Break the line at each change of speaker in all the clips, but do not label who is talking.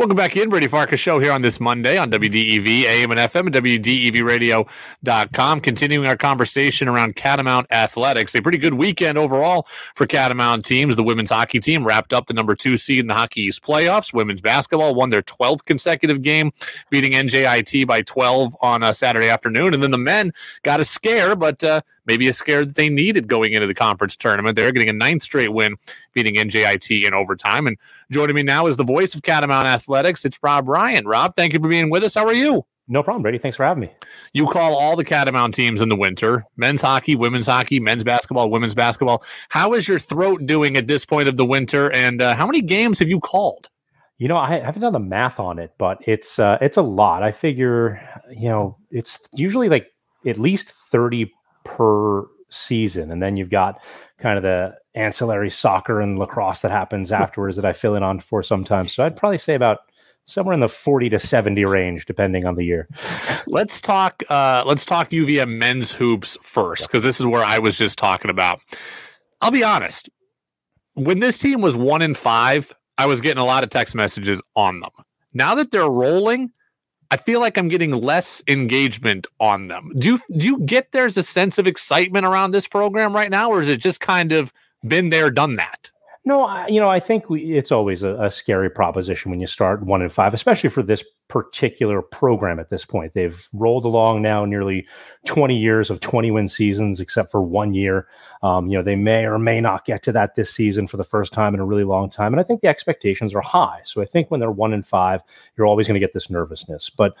Welcome back in, Brady Farkas show here on this Monday on WDEV, AM and FM, and WDEVradio.com. Continuing our conversation around Catamount Athletics. A pretty good weekend overall for Catamount teams. The women's hockey team wrapped up the number two seed in the Hockey East playoffs. Women's basketball won their 12th consecutive game, beating NJIT by 12 on a Saturday afternoon. And then the men got a scare, but uh, maybe a scare that they needed going into the conference tournament. They're getting a ninth straight win, beating NJIT in overtime. And joining me now is the voice of Catamount Athletics. It's Rob Ryan. Rob, thank you for being with us. How are you?
No problem, Brady. Thanks for having me.
You call all the Catamount teams in the winter men's hockey, women's hockey, men's basketball, women's basketball. How is your throat doing at this point of the winter? And uh, how many games have you called?
You know, I haven't done the math on it, but it's uh, it's a lot. I figure, you know, it's usually like at least thirty per season. And then you've got kind of the ancillary soccer and lacrosse that happens afterwards that I fill in on for sometimes. So I'd probably say about somewhere in the 40 to 70 range depending on the year
let's talk uh let's talk uvm men's hoops first because this is where i was just talking about i'll be honest when this team was one in five i was getting a lot of text messages on them now that they're rolling I feel like I'm getting less engagement on them. Do you do you get there's a sense of excitement around this program right now, or is it just kind of been there, done that?
No, I, you know, I think we, it's always a, a, scary proposition when you start one in five, especially for this particular program at this point. They've rolled along now nearly 20 years of 20 win seasons, except for one year. Um, you know, they may or may not get to that this season for the first time in a really long time. And I think the expectations are high. So I think when they're one in five, you're always going to get this nervousness. But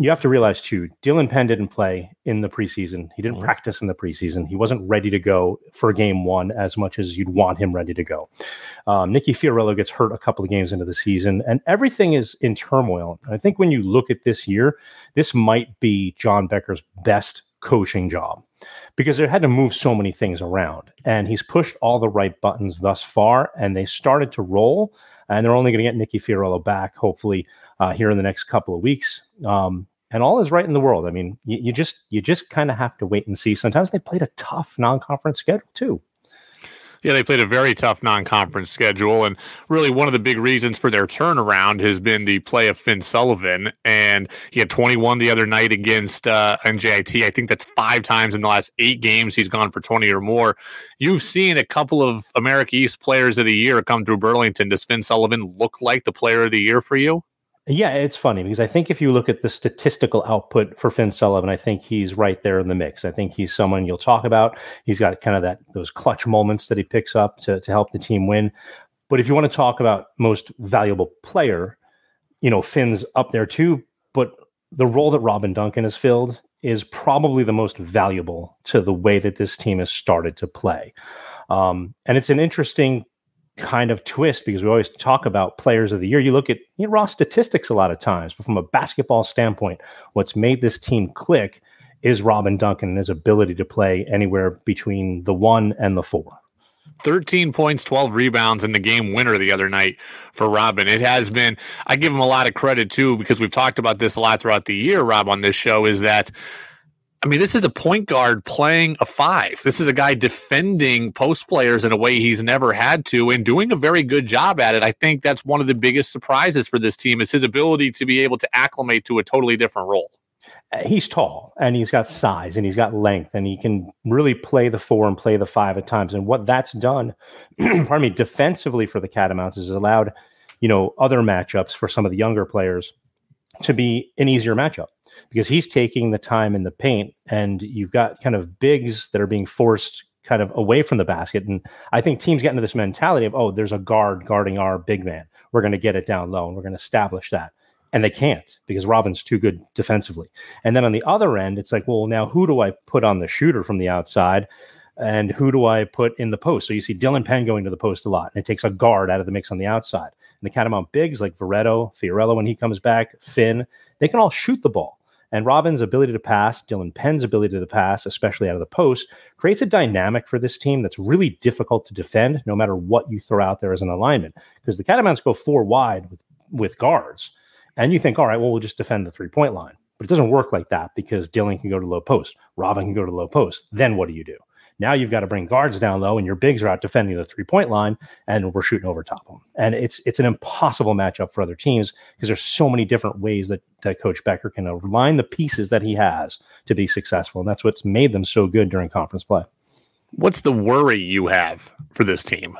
you have to realize too, Dylan Penn didn't play in the preseason. He didn't mm-hmm. practice in the preseason. He wasn't ready to go for game one as much as you'd want him ready to go. Um, Nicky Fiorillo gets hurt a couple of games into the season, and everything is in turmoil. I think when you look at this year, this might be John Becker's best coaching job because they had to move so many things around. And he's pushed all the right buttons thus far, and they started to roll. And they're only going to get Nicky Fiorillo back, hopefully, uh, here in the next couple of weeks. Um, and all is right in the world. I mean, you, you just you just kind of have to wait and see. Sometimes they played a tough non-conference schedule too.
Yeah, they played a very tough non-conference schedule, and really one of the big reasons for their turnaround has been the play of Finn Sullivan. And he had 21 the other night against uh, NJIT. I think that's five times in the last eight games he's gone for 20 or more. You've seen a couple of America East Players of the Year come through Burlington. Does Finn Sullivan look like the Player of the Year for you?
Yeah, it's funny because I think if you look at the statistical output for Finn Sullivan, I think he's right there in the mix. I think he's someone you'll talk about. He's got kind of that those clutch moments that he picks up to, to help the team win. But if you want to talk about most valuable player, you know, Finn's up there too. But the role that Robin Duncan has filled is probably the most valuable to the way that this team has started to play. Um, and it's an interesting kind of twist because we always talk about players of the year. You look at you know, raw statistics a lot of times, but from a basketball standpoint, what's made this team click is Robin Duncan and his ability to play anywhere between the one and the four.
13 points, 12 rebounds, in the game winner the other night for Robin. It has been, I give him a lot of credit too, because we've talked about this a lot throughout the year, Rob, on this show, is that I mean, this is a point guard playing a five. This is a guy defending post players in a way he's never had to and doing a very good job at it. I think that's one of the biggest surprises for this team is his ability to be able to acclimate to a totally different role.
Uh, he's tall and he's got size and he's got length and he can really play the four and play the five at times. And what that's done, pardon me, defensively for the Catamounts is allowed, you know, other matchups for some of the younger players to be an easier matchup because he's taking the time in the paint and you've got kind of bigs that are being forced kind of away from the basket. And I think teams get into this mentality of, oh, there's a guard guarding our big man. We're going to get it down low and we're going to establish that. And they can't because Robin's too good defensively. And then on the other end, it's like, well, now who do I put on the shooter from the outside? And who do I put in the post? So you see Dylan Penn going to the post a lot, and it takes a guard out of the mix on the outside. And the Catamount bigs like Veretto, Fiorillo when he comes back, Finn, they can all shoot the ball. And Robin's ability to pass, Dylan Penn's ability to pass, especially out of the post, creates a dynamic for this team that's really difficult to defend no matter what you throw out there as an alignment. Because the Catamounts go four wide with, with guards. And you think, all right, well, we'll just defend the three point line. But it doesn't work like that because Dylan can go to low post, Robin can go to low post. Then what do you do? Now you've got to bring guards down low, and your bigs are out defending the three point line, and we're shooting over top of them. And it's it's an impossible matchup for other teams because there's so many different ways that, that Coach Becker can align the pieces that he has to be successful, and that's what's made them so good during conference play.
What's the worry you have for this team?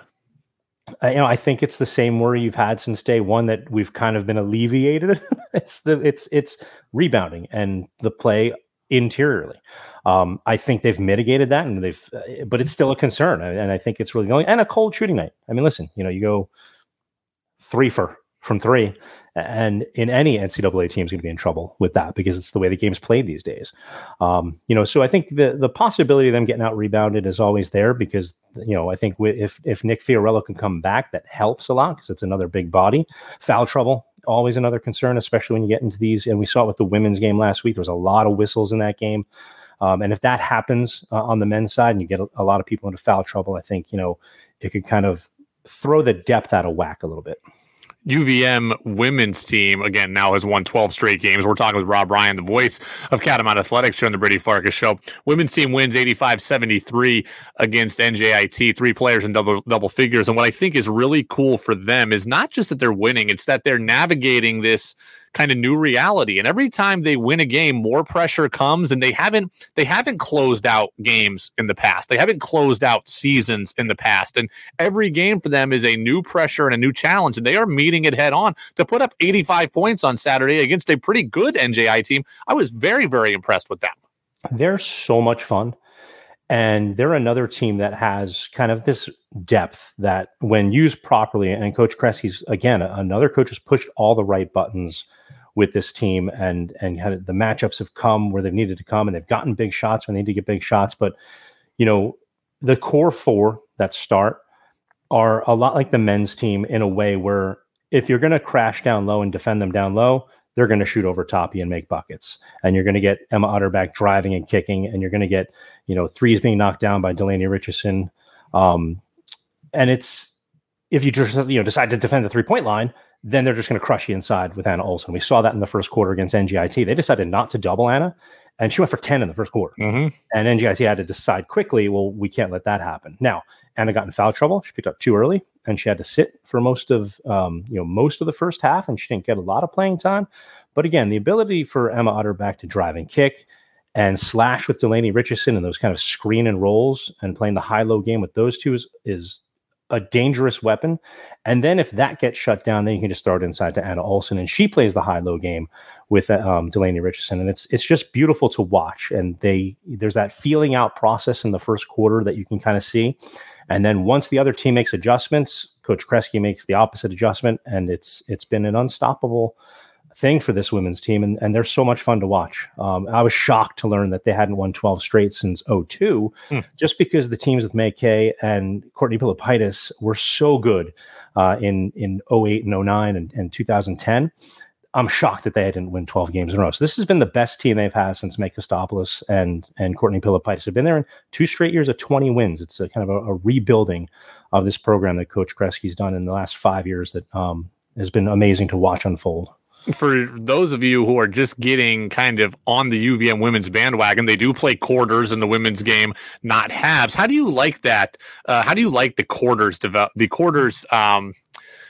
Uh, you know, I think it's the same worry you've had since day one that we've kind of been alleviated. it's the it's it's rebounding and the play interiorly. Um, I think they've mitigated that, and they've, uh, but it's still a concern, and I think it's really going. And a cold shooting night. I mean, listen, you know, you go three for from three, and in any NCAA team is going to be in trouble with that because it's the way the game's played these days. Um, you know, so I think the the possibility of them getting out rebounded is always there because you know I think if if Nick Fiorillo can come back, that helps a lot because it's another big body. Foul trouble always another concern, especially when you get into these. And we saw it with the women's game last week. There was a lot of whistles in that game. Um, and if that happens uh, on the men's side and you get a, a, lot of people into foul trouble, I think, you know, it could kind of throw the depth out of whack a little bit.
UVM women's team again now has won 12 straight games. We're talking with Rob Ryan, the voice of Catamount Athletics here on the Brady Farkas show. Women's team wins 85-73 against NJIT, three players in double double figures. And what I think is really cool for them is not just that they're winning, it's that they're navigating this kind of new reality. And every time they win a game, more pressure comes, and they haven't they haven't closed out games in the past. They haven't closed out seasons in the past, and every game for them is a new pressure and a new challenge, and they are meeting it head on to put up 85 points on Saturday against a pretty good NJI team. I was very very impressed with them.
They're so much fun. And they're another team that has kind of this depth that, when used properly, and Coach Kresge's again another coach has pushed all the right buttons with this team, and and had, the matchups have come where they've needed to come, and they've gotten big shots when they need to get big shots. But you know, the core four that start are a lot like the men's team in a way where if you're going to crash down low and defend them down low, they're going to shoot over Toppy and make buckets. And you're going to get Emma Utterback driving and kicking, and you're going to get, you know, threes being knocked down by Delaney Richardson. Um, and it's if you just you know decide to defend the three point line, then they're just going to crush you inside with Anna Olson. We saw that in the first quarter against NJIT. They decided not to double Anna, and she went for 10 in the first quarter.
Mm-hmm.
And NJIT had to decide quickly, well, we can't let that happen. Now, Anna got in foul trouble. She picked up too early, and she had to sit for most of um, you know most of the first half, and she didn't get a lot of playing time. But again, the ability for Emma Utterback to drive and kick and slash with Delaney Richardson and those kind of screen and rolls and playing the high low game with those two is, is a dangerous weapon. And then if that gets shut down, then you can just throw it inside to Anna Olson, and she plays the high low game with um, Delaney Richardson, and it's it's just beautiful to watch. And they there's that feeling out process in the first quarter that you can kind of see, and then once the other team makes adjustments, Coach Kresge makes the opposite adjustment, and it's it's been an unstoppable thing for this women's team, and, and they're so much fun to watch. Um, I was shocked to learn that they hadn't won 12 straight since 02, mm. just because the teams with May Kay and Courtney Pilypaitis were so good uh, in, in 08 and 09 and, and 2010. I'm shocked that they didn't win 12 games in a row. So this has been the best team they've had since Kostopoulos and and Courtney Pilypaitis have been there in two straight years of 20 wins. It's a kind of a, a rebuilding of this program that Coach Kresge's done in the last five years that um, has been amazing to watch unfold
for those of you who are just getting kind of on the UVM women's bandwagon, they do play quarters in the women's game, not halves. How do you like that? Uh, how do you like the quarters develop the quarters um,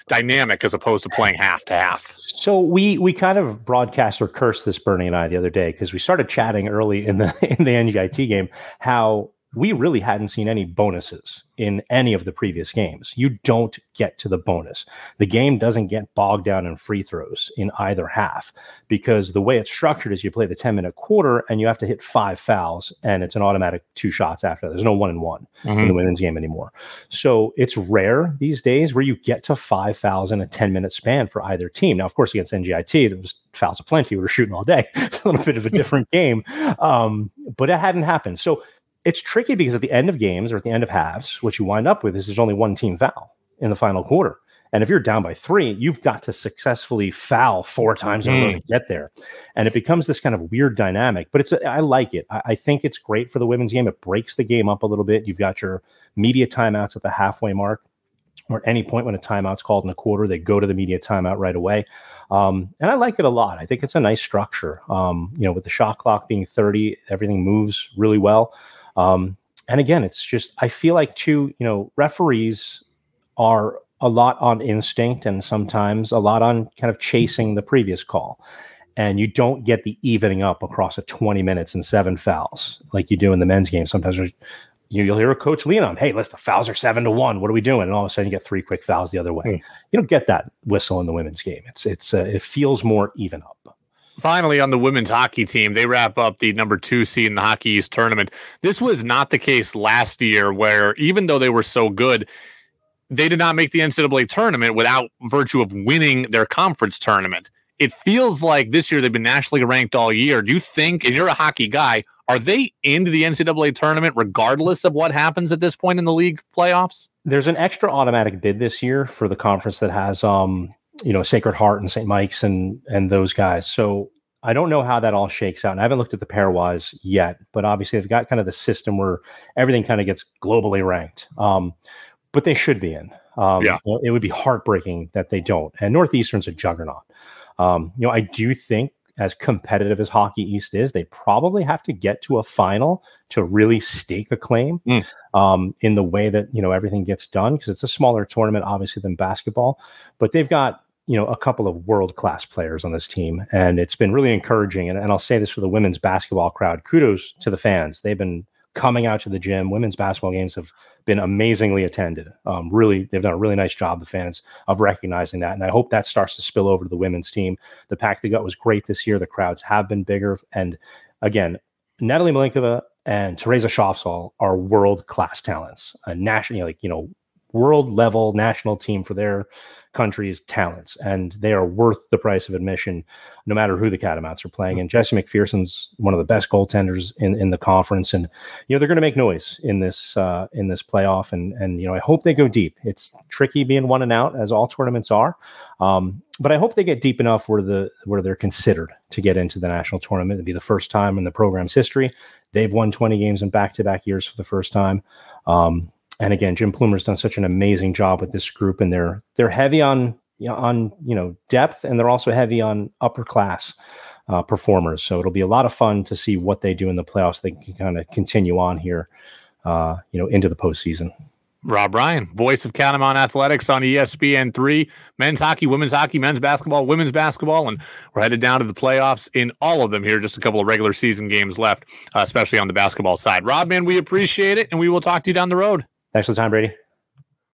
dynamic as opposed to playing half to half?
So we we kind of broadcast or cursed this Bernie and I the other day because we started chatting early in the in the NJIT game how we really hadn't seen any bonuses in any of the previous games. You don't get to the bonus. The game doesn't get bogged down in free throws in either half because the way it's structured is you play the 10 minute quarter and you have to hit five fouls and it's an automatic two shots after. There's no one and one mm-hmm. in the mm-hmm. women's game anymore. So it's rare these days where you get to five fouls in a 10 minute span for either team. Now, of course, against NJIT, there was fouls aplenty. We were shooting all day. a little bit of a different game. Um, but it hadn't happened. So it's tricky because at the end of games or at the end of halves, what you wind up with is there's only one team foul in the final quarter. And if you're down by three, you've got to successfully foul four times in a row to get there. And it becomes this kind of weird dynamic, but it's, a, I like it. I, I, think it's great for the women's game. It breaks the game up a little bit. You've got your media timeouts at the halfway mark or any point when a timeout's called in a quarter, they go to the media timeout right away. Um, and I like it a lot. I think it's a nice structure. Um, you know, with the shot clock being 30, everything moves really well. Um, and again, it's just I feel like too, you know, referees are a lot on instinct and sometimes a lot on kind of chasing the previous call. And you don't get the evening up across a 20 minutes and seven fouls like you do in the men's game. Sometimes you'll hear a coach lean on, hey, let's the fouls are seven to one. What are we doing? And all of a sudden you get three quick fouls the other way. Mm. You don't get that whistle in the women's game. It's it's uh, it feels more even up.
Finally, on the women's hockey team, they wrap up the number two seed in the Hockey East tournament. This was not the case last year, where even though they were so good, they did not make the NCAA tournament without virtue of winning their conference tournament. It feels like this year they've been nationally ranked all year. Do you think, and you're a hockey guy, are they into the NCAA tournament regardless of what happens at this point in the league playoffs?
There's an extra automatic bid this year for the conference that has um, you know, Sacred Heart and St. Mike's and and those guys. So I don't know how that all shakes out. And I haven't looked at the pairwise yet, but obviously they've got kind of the system where everything kind of gets globally ranked. Um, but they should be in. Um, yeah. it would be heartbreaking that they don't. And Northeastern's a juggernaut. Um, you know, I do think as competitive as Hockey East is, they probably have to get to a final to really stake a claim mm. um, in the way that you know everything gets done because it's a smaller tournament, obviously, than basketball. But they've got you know a couple of world class players on this team, and it's been really encouraging. And, and I'll say this for the women's basketball crowd: kudos to the fans. They've been coming out to the gym. Women's basketball games have been amazingly attended. Um, really, they've done a really nice job, the fans, of recognizing that. And I hope that starts to spill over to the women's team. The pack they got was great this year. The crowds have been bigger. And again, Natalie Mlynkova and Theresa Schafzahl are world class talents, a national, like, you know, world level national team for their country's talents, and they are worth the price of admission, no matter who the Catamounts are playing. And Jessie McPherson's one of the best goaltenders in, in the conference, and you know they're going to make noise in this uh, in this playoff. And and you know I hope they go deep. It's tricky being one and out, as all tournaments are, um, but I hope they get deep enough where the where they're considered to get into the national tournament. It'd be the first time in the program's history. They've won 20 games in back to back years for the first time. Um, and again, Jim Plumer's done such an amazing job with this group, and they're they're heavy on on you know depth, and they're also heavy on upper class uh, performers. So it'll be a lot of fun to see what they do in the playoffs. They can kind of continue on here, uh, you know, into the postseason.
Rob Ryan, voice of Catamount Athletics on ESPN three, men's hockey, women's hockey, men's basketball, women's basketball, and we're headed down to the playoffs in all of them here. Just a couple of regular season games left, uh, especially on the basketball side. Rob, man, we appreciate it, and we will talk to you down the road.
Thanks for the time, Brady.